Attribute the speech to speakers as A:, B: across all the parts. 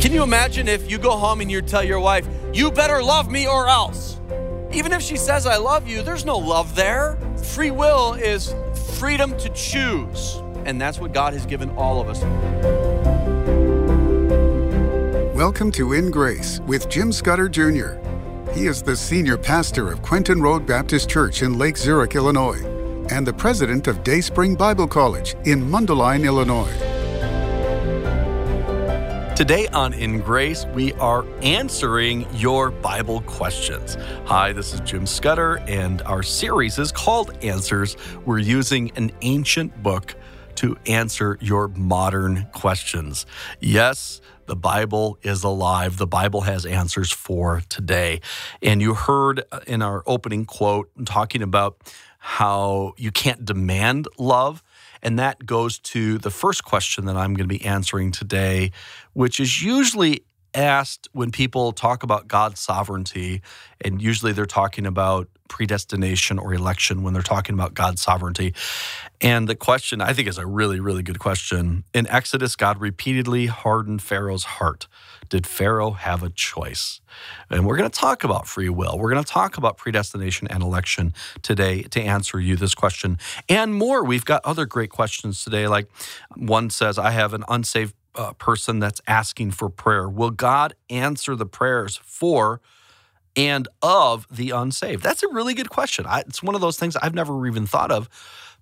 A: Can you imagine if you go home and you tell your wife, you better love me or else? Even if she says, I love you, there's no love there. Free will is freedom to choose. And that's what God has given all of us.
B: Welcome to In Grace with Jim Scudder Jr. He is the senior pastor of Quentin Road Baptist Church in Lake Zurich, Illinois, and the president of Dayspring Bible College in Mundelein, Illinois.
A: Today on In Grace, we are answering your Bible questions. Hi, this is Jim Scudder, and our series is called Answers. We're using an ancient book to answer your modern questions. Yes, the Bible is alive. The Bible has answers for today. And you heard uh, in our opening quote talking about how you can't demand love. And that goes to the first question that I'm going to be answering today, which is usually asked when people talk about God's sovereignty, and usually they're talking about predestination or election when they're talking about God's sovereignty. And the question I think is a really, really good question. In Exodus, God repeatedly hardened Pharaoh's heart. Did Pharaoh have a choice? And we're going to talk about free will. We're going to talk about predestination and election today to answer you this question and more. We've got other great questions today. Like one says, I have an unsaved uh, person that's asking for prayer. Will God answer the prayers for and of the unsaved? That's a really good question. I, it's one of those things I've never even thought of.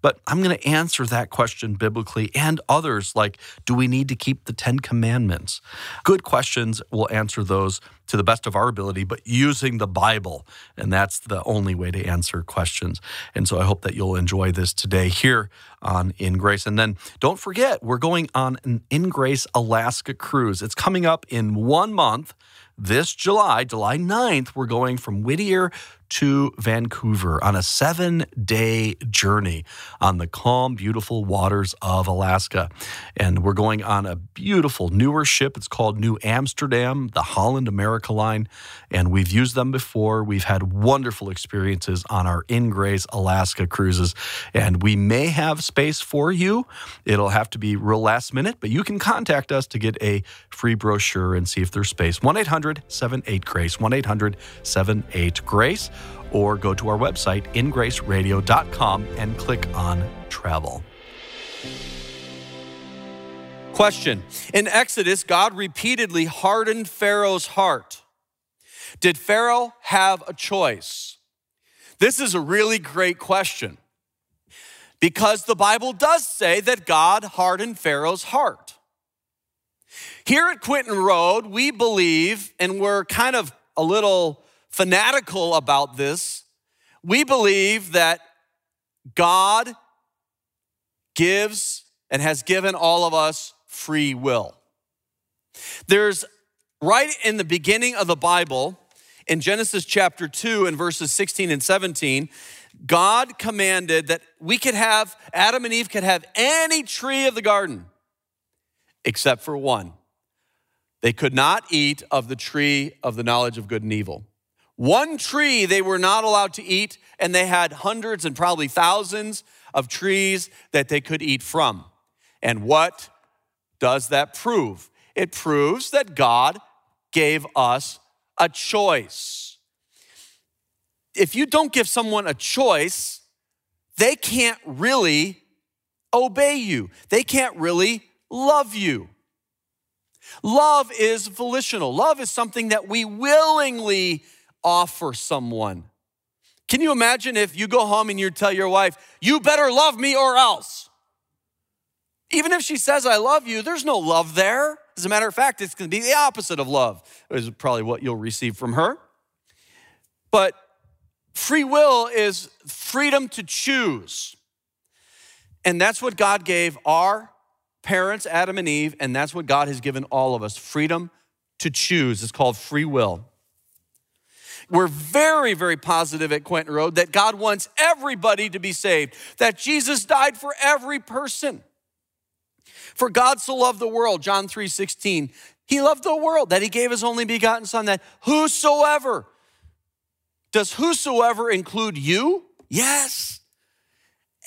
A: But I'm going to answer that question biblically and others like do we need to keep the 10 commandments? Good questions. We'll answer those to the best of our ability, but using the Bible. And that's the only way to answer questions. And so I hope that you'll enjoy this today here on In Grace. And then don't forget, we're going on an In Grace Alaska cruise. It's coming up in one month this July, July 9th, we're going from Whittier to Vancouver on a seven day journey on the calm, beautiful waters of Alaska. And we're going on a beautiful newer ship. It's called Nieuw Amsterdam, the Holland America line. And we've used them before. We've had wonderful experiences on our In Grace Alaska cruises. And we may have space for you. It'll have to be real last minute, but you can contact us to get a free brochure and see if there's space. 1 800 78 Grace, 1 800 78 Grace or go to our website, ingraceradio.com, and click on travel. Question In Exodus, God repeatedly hardened Pharaoh's heart. Did Pharaoh have a choice? This is a really great question because the Bible does say that God hardened Pharaoh's heart. Here at Quentin Road, we believe, and we're kind of a little fanatical about this. We believe that God gives and has given all of us free will. There's right in the beginning of the Bible, in Genesis chapter 2 and verses 16 and 17, God commanded that we could have, Adam and Eve could have any tree of the garden except for one. They could not eat of the tree of the knowledge of good and evil. One tree they were not allowed to eat, and they had hundreds and probably thousands of trees that they could eat from. And what does that prove? It proves that God gave us a choice. If you don't give someone a choice, they can't really obey you, they can't really love you. Love is volitional. Love is something that we willingly offer someone. Can you imagine if you go home and you tell your wife, you better love me or else? Even if she says, I love you, there's no love there. As a matter of fact, it's to be the opposite of love, is probably what you'll receive from her. But free will is freedom to choose. And that's what God gave our parents, Adam and Eve, and that's what God has given all of us freedom to choose. It's called free will. We're very, very positive at Quentin Road that God wants everybody to be saved, that Jesus died for every person. For God so loved the world, John 3 16, he loved the world that he gave his only begotten Son, that whosoever, does whosoever include you? Yes.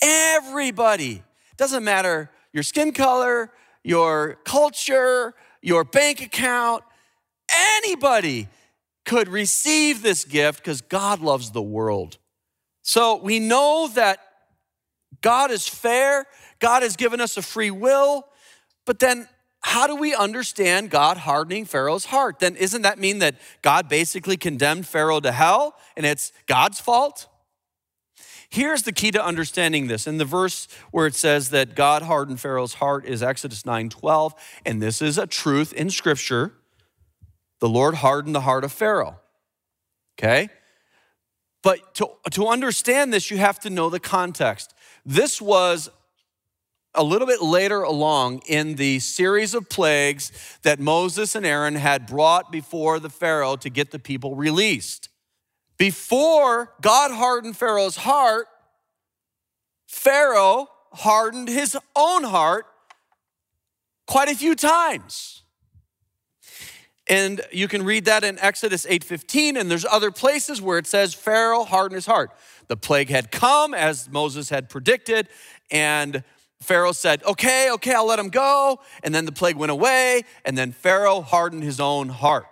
A: Everybody. Doesn't matter your skin color, your culture, your bank account. Anybody could receive this gift because God loves the world. So we know that God is fair, God has given us a free will, but then how do we understand God hardening Pharaoh's heart? Then isn't that mean that God basically condemned Pharaoh to hell and it's God's fault? Here's the key to understanding this. In the verse where it says that God hardened Pharaoh's heart is Exodus 9:12, and this is a truth in scripture. The Lord hardened the heart of Pharaoh. Okay? But to, to understand this, you have to know the context. This was a little bit later along in the series of plagues that Moses and Aaron had brought before the Pharaoh to get the people released. Before God hardened Pharaoh's heart, Pharaoh hardened his own heart quite a few times. And you can read that in Exodus 8:15 and there's other places where it says Pharaoh hardened his heart. The plague had come as Moses had predicted and Pharaoh said, Okay, okay, I'll let him go. And then the plague went away, and then Pharaoh hardened his own heart.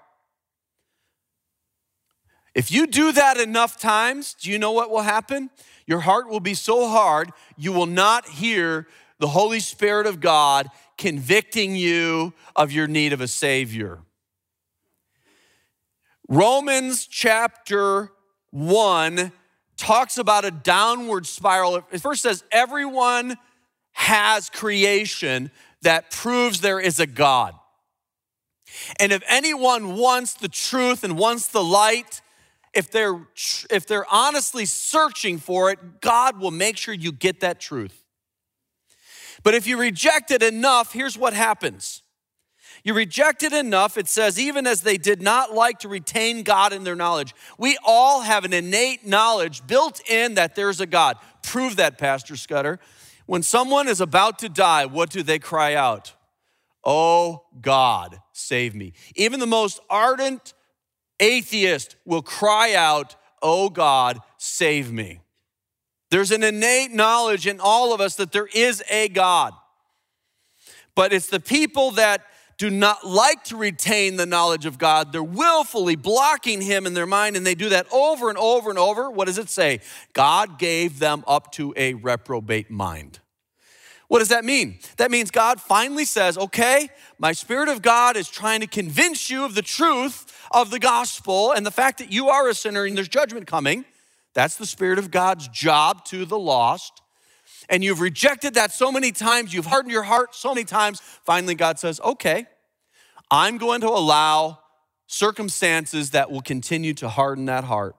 A: If you do that enough times, do you know what will happen? Your heart will be so hard, you will not hear the Holy Spirit of God convicting you of your need of a Savior. Romans chapter 1 talks about a downward spiral. It first says, Everyone has creation that proves there is a God. And if anyone wants the truth and wants the light, if they're if they're honestly searching for it, God will make sure you get that truth. But if you reject it enough, here's what happens. You reject it enough, it says, even as they did not like to retain God in their knowledge. We all have an innate knowledge built in that there's a God. Prove that, Pastor Scudder. When someone is about to die, what do they cry out? Oh God, save me. Even the most ardent atheist will cry out, Oh God, save me. There's an innate knowledge in all of us that there is a God. But it's the people that do not like to retain the knowledge of God. They're willfully blocking Him in their mind, and they do that over and over and over. What does it say? God gave them up to a reprobate mind. What does that mean? That means God finally says, okay, my Spirit of God is trying to convince you of the truth of the gospel and the fact that you are a sinner and there's judgment coming. That's the Spirit of God's job to the lost and you've rejected that so many times, you've hardened your heart so many times, finally God says, okay, I'm going to allow circumstances that will continue to harden that heart.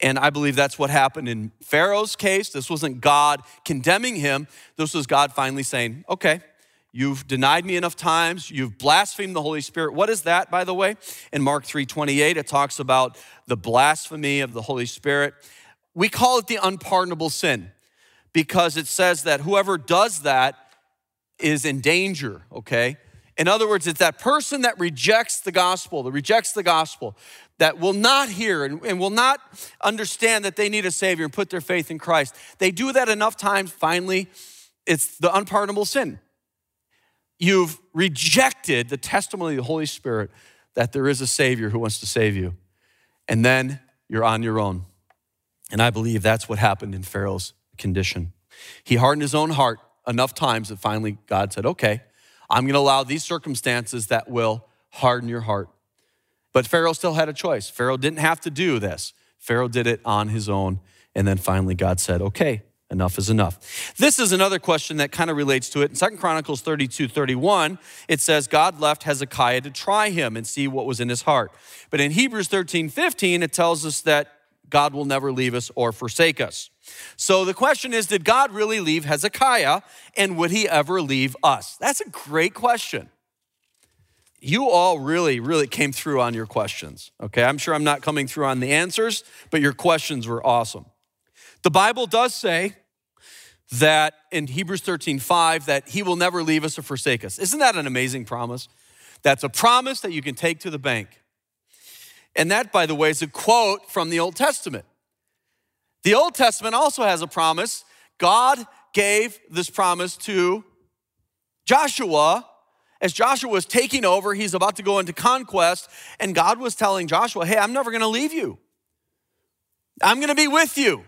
A: And I believe that's what happened in Pharaoh's case. This wasn't God condemning him. This was God finally saying, okay, you've denied me enough times. You've blasphemed the Holy Spirit. What is that, by the way? In Mark 3.28, it talks about the blasphemy of the Holy Spirit. We call it the unpardonable sin because it says that whoever does that is in danger, okay? In other words, it's that person that rejects the gospel, that rejects the gospel, that will not hear and, and, will not understand that they need a Savior and put their faith in Christ. They do that enough times, finally, it's the unpardonable sin. You've rejected the testimony of the Holy Spirit that there is a Savior who wants to save you. And then you're on your own. And I believe that's what happened in Pharaoh's condition. He hardened his own heart enough times that finally God said, okay, I'm going to allow these circumstances that will harden your heart. But Pharaoh still had a choice. Pharaoh didn't have to do this, Pharaoh did it on his own. And then finally, God said, okay, enough is enough. This is another question that kind of relates to it. In Second Chronicles 32 31, it says, God left Hezekiah to try him and see what was in his heart. But in Hebrews 13 15, it tells us that God will never leave us or forsake us. So the question is Did God really leave Hezekiah and would he ever leave us? That's a great question. You all really, really came through on your questions. Okay, I'm sure I'm not coming through on the answers, but your questions were awesome. The Bible does say that in Hebrews 13, 5, that he will never leave us or forsake us. Isn't that an amazing promise? That's a promise that you can take to the bank. And that, by the way, is a quote from the Old Testament. The Old Testament also has a promise. God gave this promise to Joshua as Joshua was taking over, he's about to go into conquest, and God was telling Joshua, Hey, I'm never going to leave you. I'm going to be with you.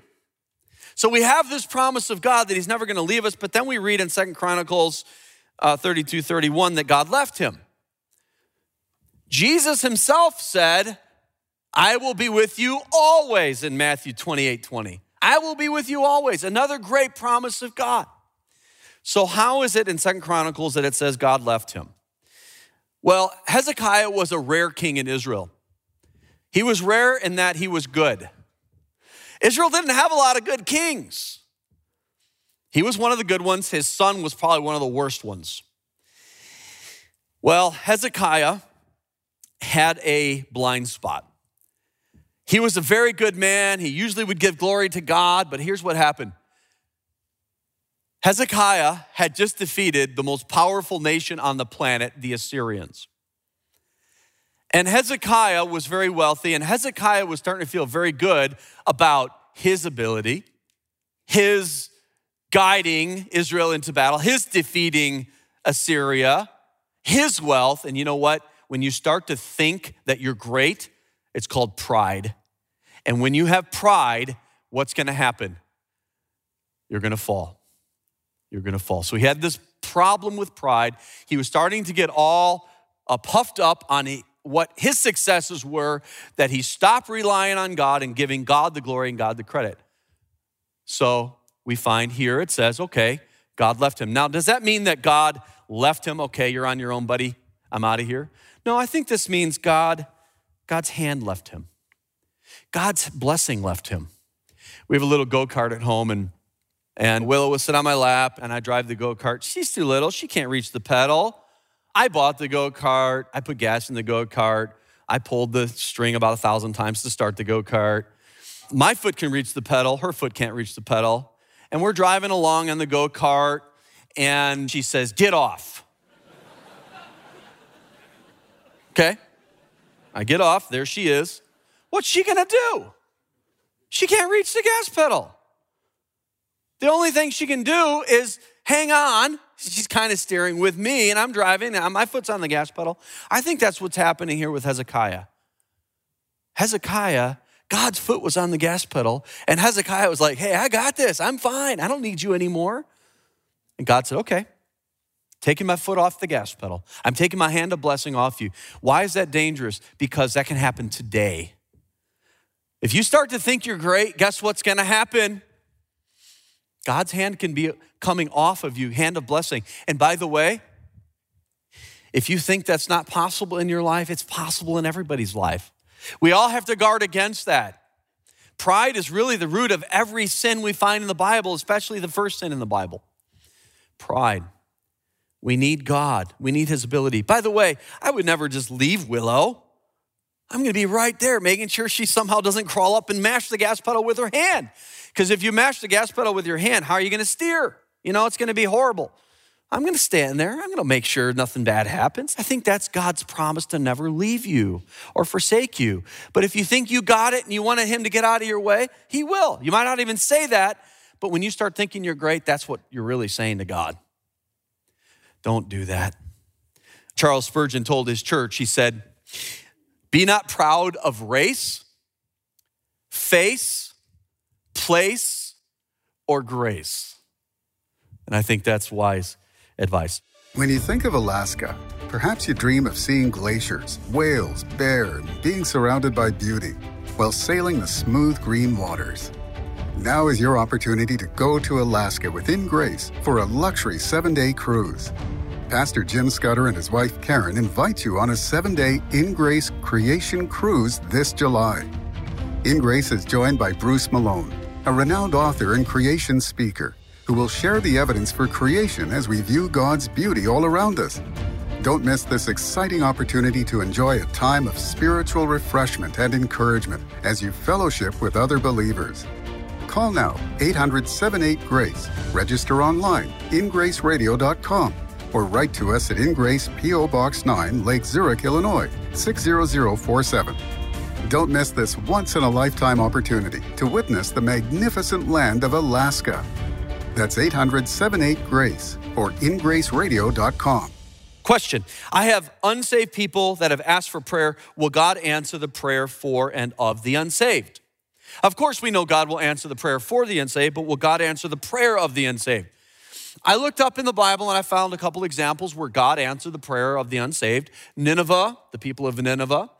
A: So we have this promise of God that he's never going to leave us, but then we read in Second Chronicles uh, 32 31 that God left him. Jesus himself said, I will be with you always in Matthew 28 20. I will be with you always. Another great promise of God. So, how is it in Second Chronicles that it says God left him? Well, Hezekiah was a rare king in Israel. He was rare in that he was good. Israel didn't have a lot of good kings. He was one of the good ones. His son was probably one of the worst ones. Well, Hezekiah had a blind spot. He was a very good man. He usually would give glory to God, but here's what happened Hezekiah had just defeated the most powerful nation on the planet, the Assyrians. And Hezekiah was very wealthy, and Hezekiah was starting to feel very good about his ability, his guiding Israel into battle, his defeating Assyria, his wealth. And you know what? When you start to think that you're great, it's called pride. And when you have pride, what's going to happen? You're going to fall. You're going to fall. So he had this problem with pride. He was starting to get all uh, puffed up on what his successes were, that he stopped relying on God and giving God the glory and God the credit. So we find here it says, okay, God left him. Now, does that mean that God left him? Okay, you're on your own, buddy. I'm out of here. No, I think this means God, God's hand left him. God's blessing left him. We have a little go-kart at home and and Willow will sit on my lap and I drive the go-kart. She's too little. She can't reach the pedal. I bought the go kart. I put gas in the go kart. I pulled the string about a thousand times to start the go kart. My foot can reach the pedal, her foot can't reach the pedal. And we're driving along on the go kart, and she says, Get off. okay. I get off. There she is. What's she gonna do? She can't reach the gas pedal. The only thing she can do is hang on she's kind of steering with me and I'm driving and my foot's on the gas pedal. I think that's what's happening here with Hezekiah. Hezekiah, God's foot was on the gas pedal and Hezekiah was like, hey, I got this. I'm fine. I don't need you anymore. And God said, okay, taking my foot off the gas pedal. I'm taking my hand of blessing off you. Why is that dangerous? Because that can happen today. If you start to think you're great, guess what's going to happen? God's hand can be coming off of you, hand of blessing. And by the way, if you think that's not possible in your life, it's possible in everybody's life. We all have to guard against that. Pride is really the root of every sin we find in the Bible, especially the first sin in the Bible. Pride. We need God. We need His ability. By the way, I would never just leave Willow. I'm going to be right there, making sure she somehow doesn't crawl up and mash the gas pedal with her hand. Because if you mash the gas pedal with your hand, how are you going to steer? You know, it's going to be horrible. I'm going to stand there. I'm going to make sure nothing bad happens. I think that's God's promise to never leave you or forsake you. But if you think you got it and you wanted Him to get out of your way, He will. You might not even say that, but when you start thinking you're great, that's what you're really saying to God. Don't do that. Charles Spurgeon told his church, he said, Be not proud of race, face, place, or grace. And I think that's wise advice.
B: When you think of Alaska, perhaps you dream of seeing glaciers, whales, bear, and being surrounded by beauty while sailing the smooth green waters. Now is your opportunity to go to Alaska within Grace for a luxury seven day cruise. Pastor Jim Scudder and his wife Karen invite you on a seven day In Grace Creation Cruise this July. In Grace is joined by Bruce Malone, a renowned author and creation speaker who will share the evidence for creation as we view God's beauty all around us. Don't miss this exciting opportunity to enjoy a time of spiritual refreshment and encouragement as you fellowship with other believers. Call now 800 78 Grace. Register online ingraceradio.com or write to us at Ingrace P.O. Box 9, Lake Zurich, Illinois 60047. Don't miss this once in a lifetime opportunity to witness the magnificent land of Alaska. That's 800 78 Grace or ingraceradio.com.
A: Question I have unsaved people that have asked for prayer. Will God answer the prayer for and of the unsaved? Of course, we know God will answer the prayer for the unsaved, but will God answer the prayer of the unsaved? I looked up in the Bible and I found a couple examples where God answered the prayer of the unsaved. Nineveh, the people of Nineveh,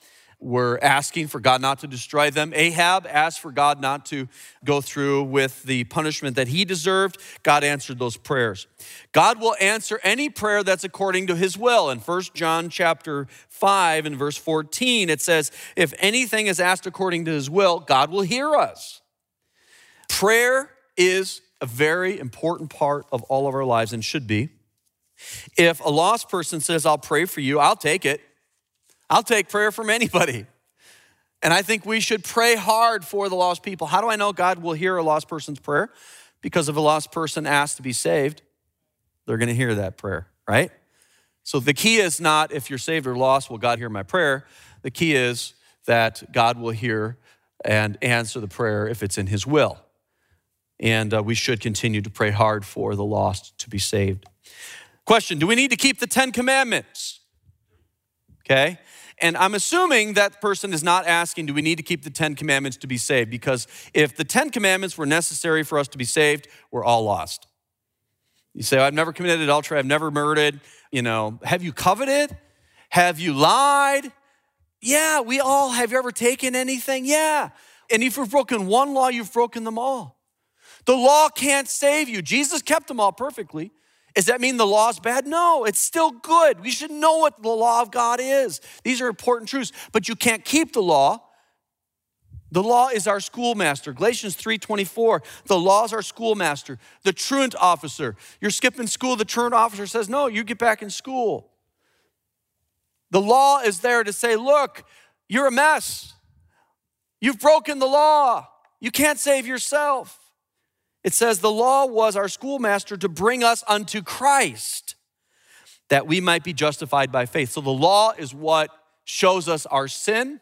A: were asking for God not to destroy them. Ahab asked for God not to go through with the punishment that he deserved. God answered those prayers. God will answer any prayer that's according to his will. In 1 John chapter 5 and verse 14, it says, If anything is asked according to his will, God will hear us. Prayer is a very important part of all of our lives and should be. If a lost person says, I'll pray for you, I'll take it. I'll take prayer from anybody. And I think we should pray hard for the lost people. How do I know God will hear a lost person's prayer? Because if a lost person asks to be saved, they're going to hear that prayer, right? So the key is not if you're saved or lost, will God hear my prayer? The key is that God will hear and answer the prayer if it's in His will. And uh, we should continue to pray hard for the lost to be saved. Question Do we need to keep the Ten Commandments? Okay. And I'm assuming that person is not asking, do we need to keep the Ten Commandments to be saved? Because if the Ten Commandments were necessary for us to be saved, we're all lost. You say, I've never committed adultery, I've never murdered. You know, have you coveted? Have you lied? Yeah, we all. Have you ever taken anything? Yeah. And if you've broken one law, you've broken them all. The law can't save you. Jesus kept them all perfectly. Does that mean the law is bad? No, it's still good. We should know what the law of God is. These are important truths, but you can't keep the law. The law is our schoolmaster. Galatians 3:24. The law is our schoolmaster, the truant officer. You're skipping school, the truant officer says, "No, you get back in school." The law is there to say, "Look, you're a mess. You've broken the law. You can't save yourself." It says, The law was our schoolmaster to bring us unto Christ, that we might be justified by faith. So the law is what shows us our sin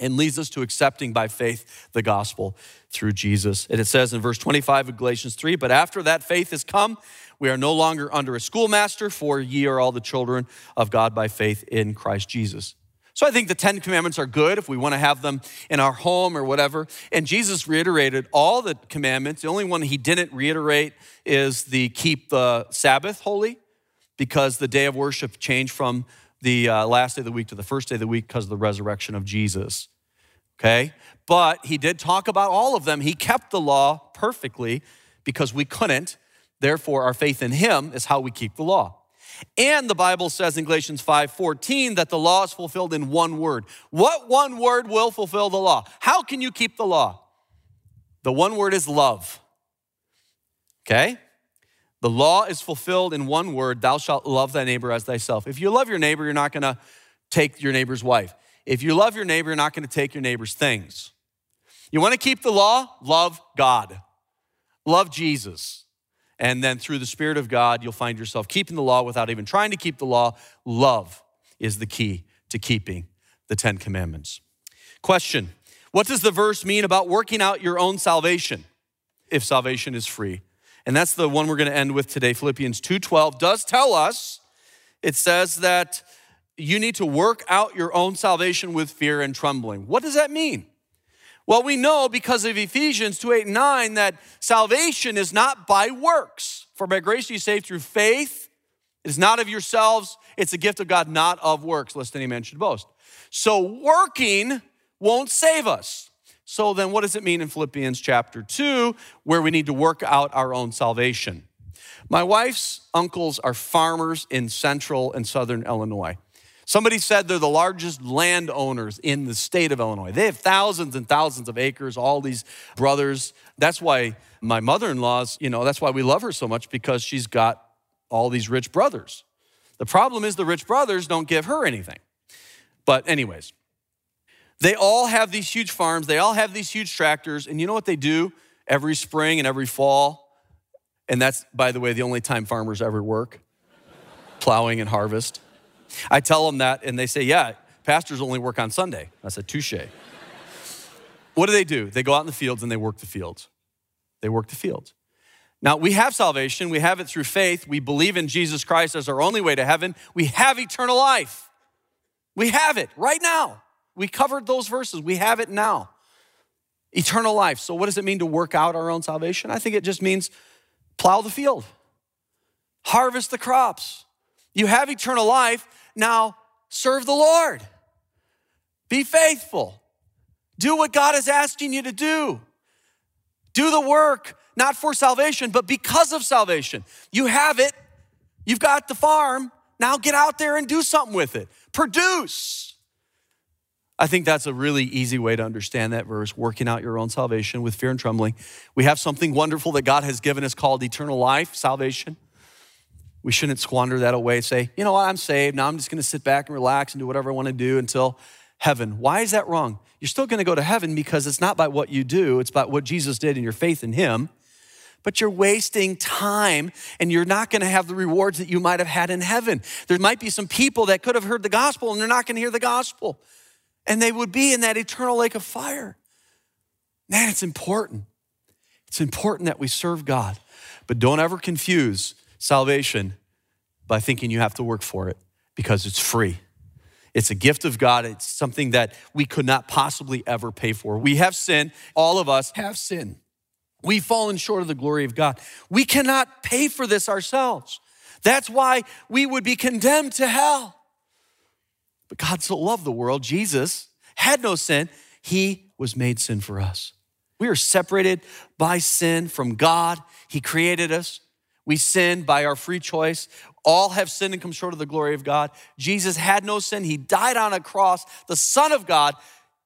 A: and leads us to accepting by faith the gospel through Jesus. And it says in verse 25 of Galatians 3 But after that faith has come, we are no longer under a schoolmaster, for ye are all the children of God by faith in Christ Jesus. So I think the Ten Commandments are good if we want to have them in our home or whatever. And Jesus reiterated all the commandments. The only one he didn't reiterate is the keep the Sabbath holy, because the day of worship changed from the uh, last day of the week to the first day of the week because of the resurrection of Jesus. Okay? But he did talk about all of them. He kept the law perfectly because we couldn't. Therefore, our faith in him is how we keep the law. And the Bible says in Galatians 5:14 that the law is fulfilled in one word. What one word will fulfill the law? How can you keep the law? The one word is love. Okay? The law is fulfilled in one word, thou shalt love thy neighbor as thyself. If you love your neighbor, you're not going to take your neighbor's wife. If you love your neighbor, you're not going to take your neighbor's things. You want to keep the law? Love God. Love Jesus. And then through the Spirit of God, you'll find yourself keeping the law without even trying to keep the law. Love is the key to keeping the Ten Commandments. Question What does the verse mean about working out your own salvation if salvation is free? And that's the one we're going to end with today. Philippians 2:12 does tell us it says that you need to work out your own salvation with fear and trembling. What does that mean? Well, we know because of Ephesians 2 8 and 9 that salvation is not by works. For by grace you saved through faith. It is not of yourselves, it's a gift of God, not of works, lest any man should boast. So working won't save us. So then, what does it mean in Philippians chapter 2, where we need to work out our own salvation? My wife's uncles are farmers in central and southern Illinois. Somebody said they're the largest landowners in the state of Illinois. They have thousands and thousands of acres, all these brothers. That's why my mother in law's, you know, that's why we love her so much because she's got all these rich brothers. The problem is the rich brothers don't give her anything. But, anyways, they all have these huge farms, they all have these huge tractors, and you know what they do every spring and every fall? And that's, by the way, the only time farmers ever work plowing and harvest. I tell them that, and they say, Yeah, pastors only work on Sunday. I said, Touche. what do they do? They go out in the fields and they work the fields. They work the fields. Now, we have salvation. We have it through faith. We believe in Jesus Christ as our only way to heaven. We have eternal life. We have it right now. We covered those verses. We have it now. Eternal life. So, what does it mean to work out our own salvation? I think it just means plow the field, harvest the crops. You have eternal life. Now, serve the Lord. Be faithful. Do what God is asking you to do. Do the work, not for salvation, but because of salvation. You have it, you've got the farm. Now get out there and do something with it. Produce. I think that's a really easy way to understand that verse working out your own salvation with fear and trembling. We have something wonderful that God has given us called eternal life, salvation. We shouldn't squander that away. Say, you know what, I'm saved. Now I'm just going to sit back and relax and do whatever I want to do until heaven. Why is that wrong? You're still going to go to heaven because it's not by what you do, it's about what Jesus did and your faith in Him. But you're wasting time and you're not going to have the rewards that you might have had in heaven. There might be some people that could have heard the gospel and they're not going to hear the gospel. And they would be in that eternal lake of fire. Man, it's important. It's important that we serve God. But don't ever confuse salvation by thinking you have to work for it because it's free. It's a gift of God. It's something that we could not possibly ever pay for. We have sinned. All of us have sinned. We've fallen short of the glory of God. We cannot pay for this ourselves. That's why we would be condemned to hell. But God so loved the world, Jesus had no sin. He was made sin for us. We are separated by sin from God. He created us. We sin by our free choice. All have sinned and come short of the glory of God. Jesus had no sin. He died on a cross, the Son of God,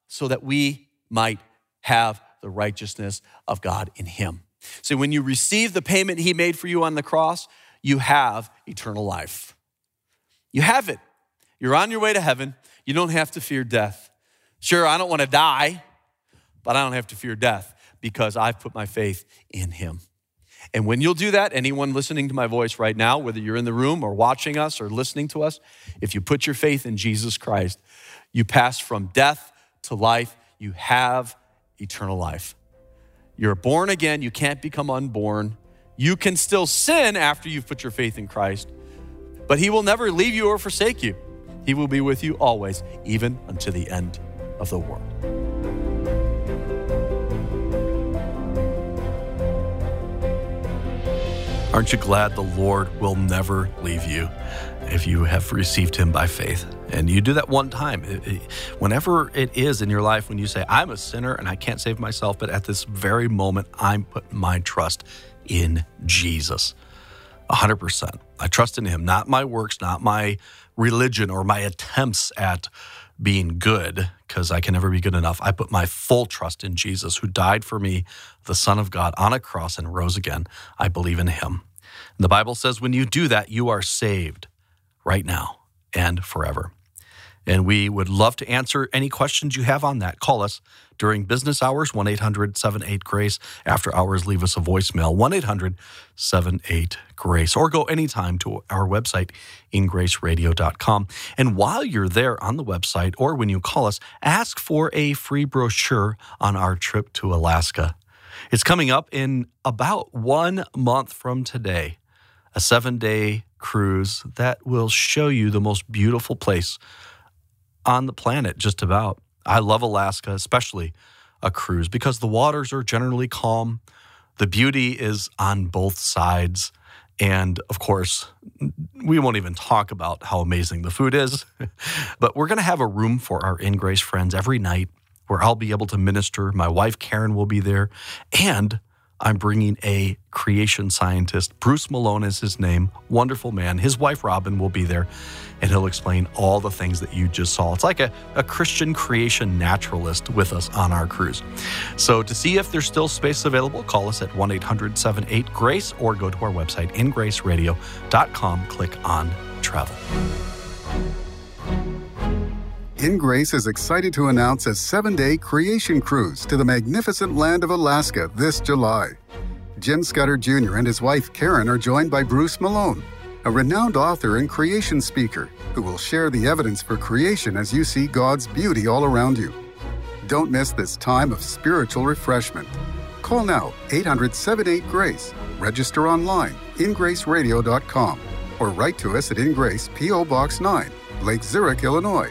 A: so that we might have the righteousness of God in Him. So when you receive the payment He made for you on the cross, you have eternal life. You have it. You're on your way to heaven. You don't have to fear death. Sure, I don't want to die, but I don't have to fear death because I've put my faith in Him. And when you'll do that, anyone listening to my voice right now, whether you're in the room or watching us or listening to us, if you put your faith in Jesus Christ, you pass from death to life. You have eternal life. You're born again. You can't become unborn. You can still sin after you've put your faith in Christ, but He will never leave you or forsake you. He will be with you always, even unto the end of the world. Aren't you glad the Lord will never leave you if you have received Him by faith? And you do that one time. Whenever it is in your life when you say, I'm a sinner and I can't save myself, but at this very moment, I'm putting my trust in Jesus. 100%. I trust in Him, not my works, not my religion or my attempts at being good, because I can never be good enough. I put my full trust in Jesus, who died for me, the Son of God, on a cross and rose again. I believe in Him. And the Bible says when you do that, you are saved right now and forever. And we would love to answer any questions you have on that. Call us during business hours, 1 800 78 Grace. After hours, leave us a voicemail, 1 800 78 Grace, or go anytime to our website, ingraceradio.com. And while you're there on the website or when you call us, ask for a free brochure on our trip to Alaska. It's coming up in about one month from today a seven day cruise that will show you the most beautiful place on the planet, just about. I love Alaska, especially a cruise, because the waters are generally calm. The beauty is on both sides. And of course, we won't even talk about how amazing the food is, but we're going to have a room for our In Grace friends every night where I'll be able to minister. My wife, Karen, will be there. And I'm bringing a creation scientist. Bruce Malone is his name. Wonderful man. His wife, Robin, will be there, and he'll explain all the things that you just saw. It's like a, a Christian creation naturalist with us on our cruise. So, to see if there's still space available, call us at 1 800 78 Grace or go to our website, ingraceradio.com, click on travel.
B: In Grace is excited to announce a seven day creation cruise to the magnificent land of Alaska this July. Jim Scudder Jr. and his wife Karen are joined by Bruce Malone, a renowned author and creation speaker who will share the evidence for creation as you see God's beauty all around you. Don't miss this time of spiritual refreshment. Call now 800 78 Grace Register online, ingraceradio.com, or write to us at Ingrace P.O. Box 9, Lake Zurich, Illinois,